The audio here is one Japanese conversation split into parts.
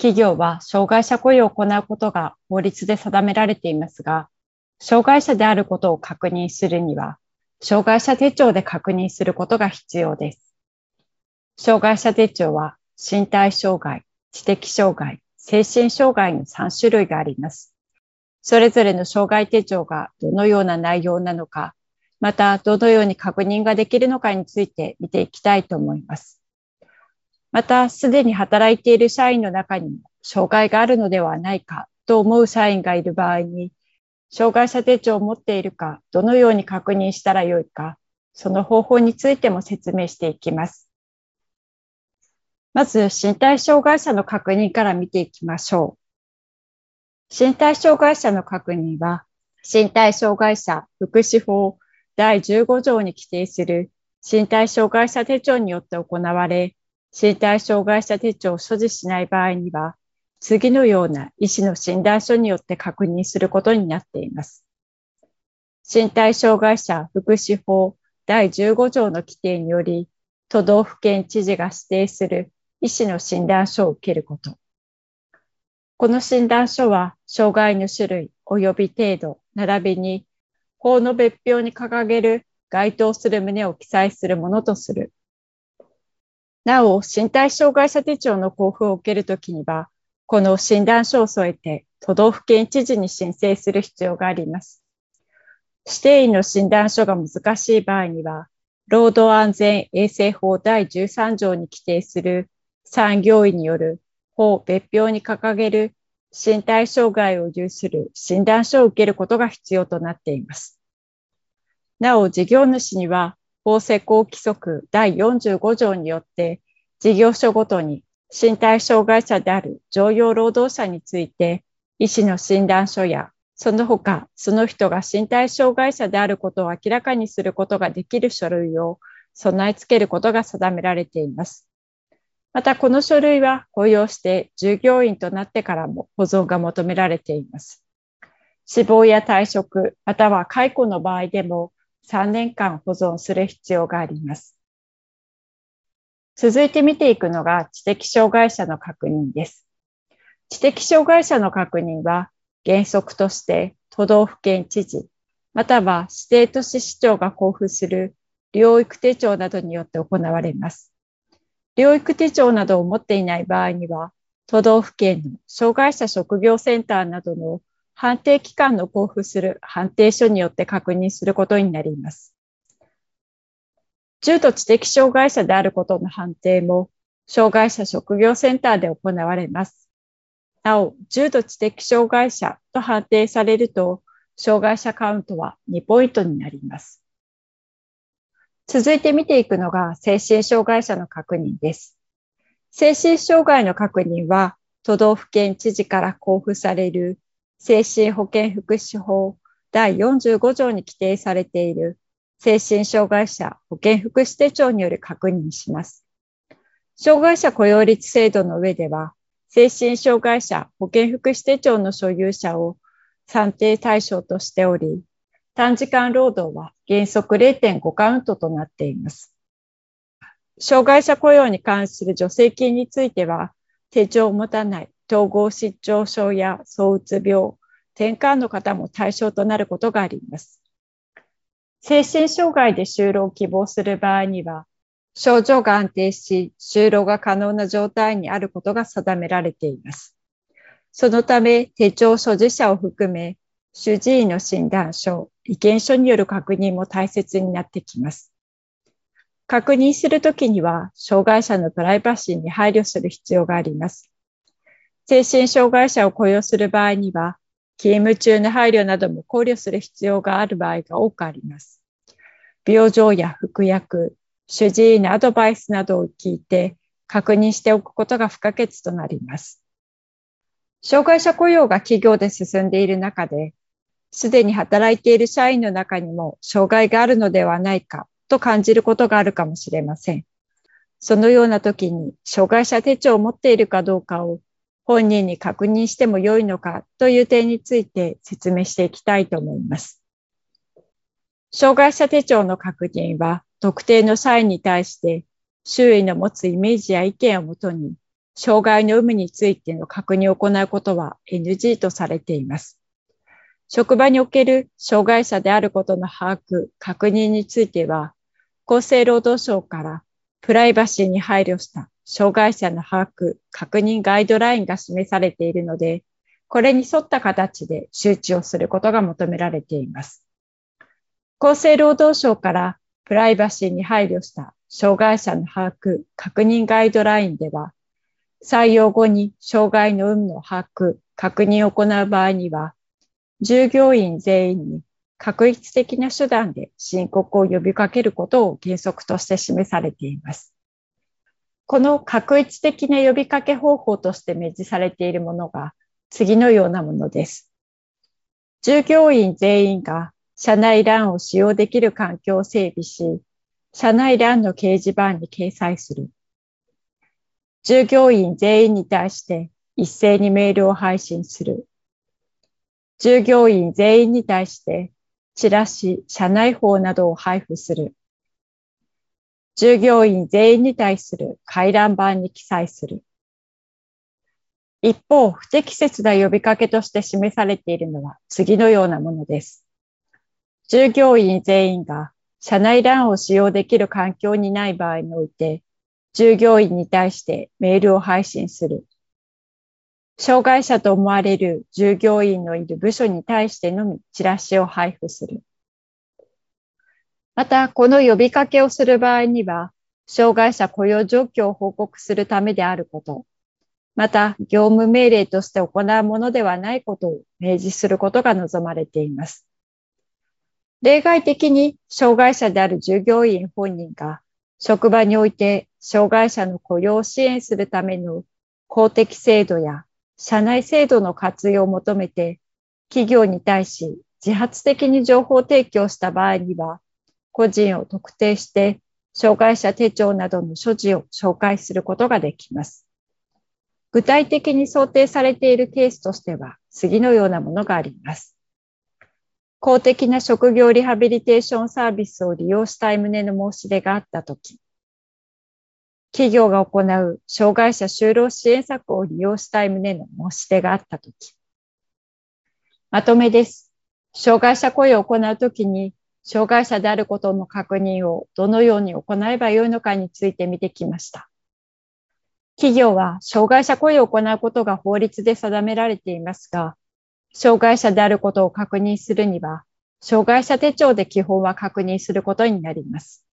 企業は障害者雇用を行うことが法律で定められていますが、障害者であることを確認するには、障害者手帳で確認することが必要です。障害者手帳は身体障害、知的障害、精神障害の3種類があります。それぞれの障害手帳がどのような内容なのか、またどのように確認ができるのかについて見ていきたいと思います。また、すでに働いている社員の中にも障害があるのではないかと思う社員がいる場合に、障害者手帳を持っているか、どのように確認したらよいか、その方法についても説明していきます。まず、身体障害者の確認から見ていきましょう。身体障害者の確認は、身体障害者福祉法第15条に規定する身体障害者手帳によって行われ、身体障害者手帳を所持しない場合には、次のような医師の診断書によって確認することになっています。身体障害者福祉法第15条の規定により、都道府県知事が指定する医師の診断書を受けること。この診断書は、障害の種類及び程度、並びに、法の別表に掲げる該当する旨を記載するものとする。なお、身体障害者手帳の交付を受けるときには、この診断書を添えて都道府県知事に申請する必要があります。指定員の診断書が難しい場合には、労働安全衛生法第13条に規定する産業医による法別表に掲げる身体障害を有する診断書を受けることが必要となっています。なお、事業主には法施行規則第45条によって事業所ごとに身体障害者である常用労働者について医師の診断書やその他その人が身体障害者であることを明らかにすることができる書類を備え付けることが定められています。またこの書類は雇用して従業員となってからも保存が求められています。死亡や退職、または解雇の場合でも3年間保存する必要があります。続いて見ていくのが知的障害者の確認です。知的障害者の確認は原則として都道府県知事、または指定都市市長が交付する療育手帳などによって行われます。療育手帳などを持っていない場合には、都道府県の障害者職業センターなどの判定機関の交付する判定書によって確認することになります。重度知的障害者であることの判定も、障害者職業センターで行われます。なお、重度知的障害者と判定されると、障害者カウントは2ポイントになります。続いて見ていくのが精神障害者の確認です。精神障害の確認は、都道府県知事から交付される精神保健福祉法第45条に規定されている精神障害者保健福祉手帳による確認します。障害者雇用率制度の上では、精神障害者保健福祉手帳の所有者を算定対象としており、短時間労働は原則0.5カウントとなっています。障害者雇用に関する助成金については、手帳を持たない統合失調症や躁うつ病、転換の方も対象となることがあります。精神障害で就労を希望する場合には、症状が安定し、就労が可能な状態にあることが定められています。そのため手帳所持者を含め、主治医の診断書、意見書による確認も大切になってきます。確認するときには、障害者のプライバシーに配慮する必要があります。精神障害者を雇用する場合には、勤務中の配慮なども考慮する必要がある場合が多くあります。病状や服薬、主治医のアドバイスなどを聞いて確認しておくことが不可欠となります。障害者雇用が企業で進んでいる中で、すでに働いている社員の中にも障害があるのではないかと感じることがあるかもしれません。そのような時に障害者手帳を持っているかどうかを本人に確認しても良いのかという点について説明していきたいと思います。障害者手帳の確認は特定の社員に対して周囲の持つイメージや意見をもとに障害の有無についての確認を行うことは NG とされています。職場における障害者であることの把握、確認については、厚生労働省からプライバシーに配慮した障害者の把握、確認ガイドラインが示されているので、これに沿った形で周知をすることが求められています。厚生労働省からプライバシーに配慮した障害者の把握、確認ガイドラインでは、採用後に障害の有無の把握、確認を行う場合には、従業員全員に確一的な手段で申告を呼びかけることを原則として示されています。この確一的な呼びかけ方法として明示されているものが次のようなものです。従業員全員が社内欄を使用できる環境を整備し、社内欄の掲示板に掲載する。従業員全員に対して一斉にメールを配信する。従業員全員に対してチラシ、社内法などを配布する。従業員全員に対する回覧板に記載する。一方、不適切な呼びかけとして示されているのは次のようなものです。従業員全員が社内欄を使用できる環境にない場合において、従業員に対してメールを配信する。障害者と思われる従業員のいる部署に対してのみチラシを配布する。また、この呼びかけをする場合には、障害者雇用状況を報告するためであること、また、業務命令として行うものではないことを明示することが望まれています。例外的に、障害者である従業員本人が、職場において障害者の雇用を支援するための公的制度や社内制度の活用を求めて、企業に対し自発的に情報提供した場合には、個人を特定して、障害者手帳などの所持を紹介することができます。具体的に想定されているケースとしては、次のようなものがあります。公的な職業リハビリテーションサービスを利用したい旨の申し出があったとき、企業が行う障害者就労支援策を利用したい旨の申し出があったとき、まとめです。障害者雇用を行うときに障害者であることの確認をどのように行えばよいのかについて見てきました。企業は障害者雇用を行うことが法律で定められていますが、障害者であることを確認するには、障害者手帳で基本は確認することになります。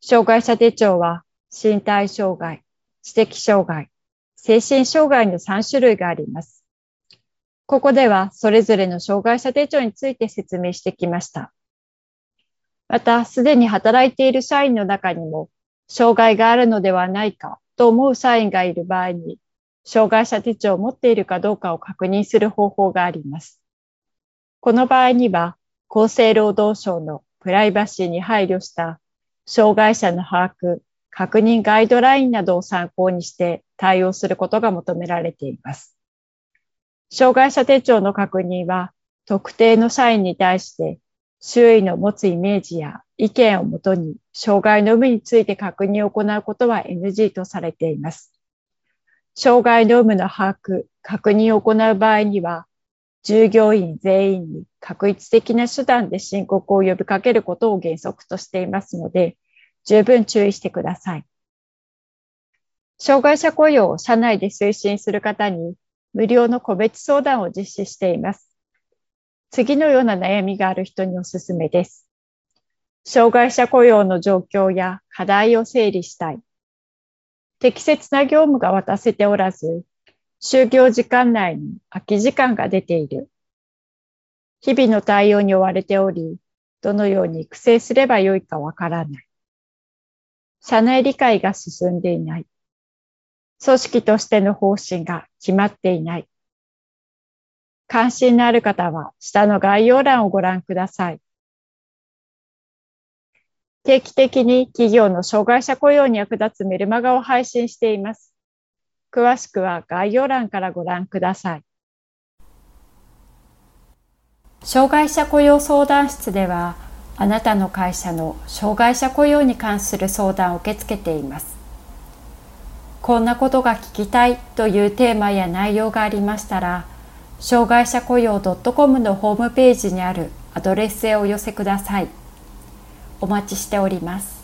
障害者手帳は身体障害、知的障害、精神障害の3種類があります。ここではそれぞれの障害者手帳について説明してきました。また、すでに働いている社員の中にも、障害があるのではないかと思う社員がいる場合に、障害者手帳を持っているかどうかを確認する方法があります。この場合には、厚生労働省のプライバシーに配慮した障害者の把握、確認ガイドラインなどを参考にして対応することが求められています。障害者手帳の確認は、特定の社員に対して周囲の持つイメージや意見をもとに障害の有無について確認を行うことは NG とされています。障害の有無の把握、確認を行う場合には、従業員全員に確一的な手段で申告を呼びかけることを原則としていますので、十分注意してください。障害者雇用を社内で推進する方に、無料の個別相談を実施しています。次のような悩みがある人におすすめです。障害者雇用の状況や課題を整理したい。適切な業務が渡せておらず、就業時間内に空き時間が出ている。日々の対応に追われており、どのように育成すればよいかわからない。社内理解が進んでいない。組織としての方針が決まっていない。関心のある方は下の概要欄をご覧ください。定期的に企業の障害者雇用に役立つメルマガを配信しています。詳しくは概要欄からご覧ください。障害者雇用相談室では、あなたの会社の障害者雇用に関する相談を受け付けています。こんなことが聞きたいというテーマや内容がありましたら、障害者雇用 .com のホームページにあるアドレスへお寄せください。お待ちしております。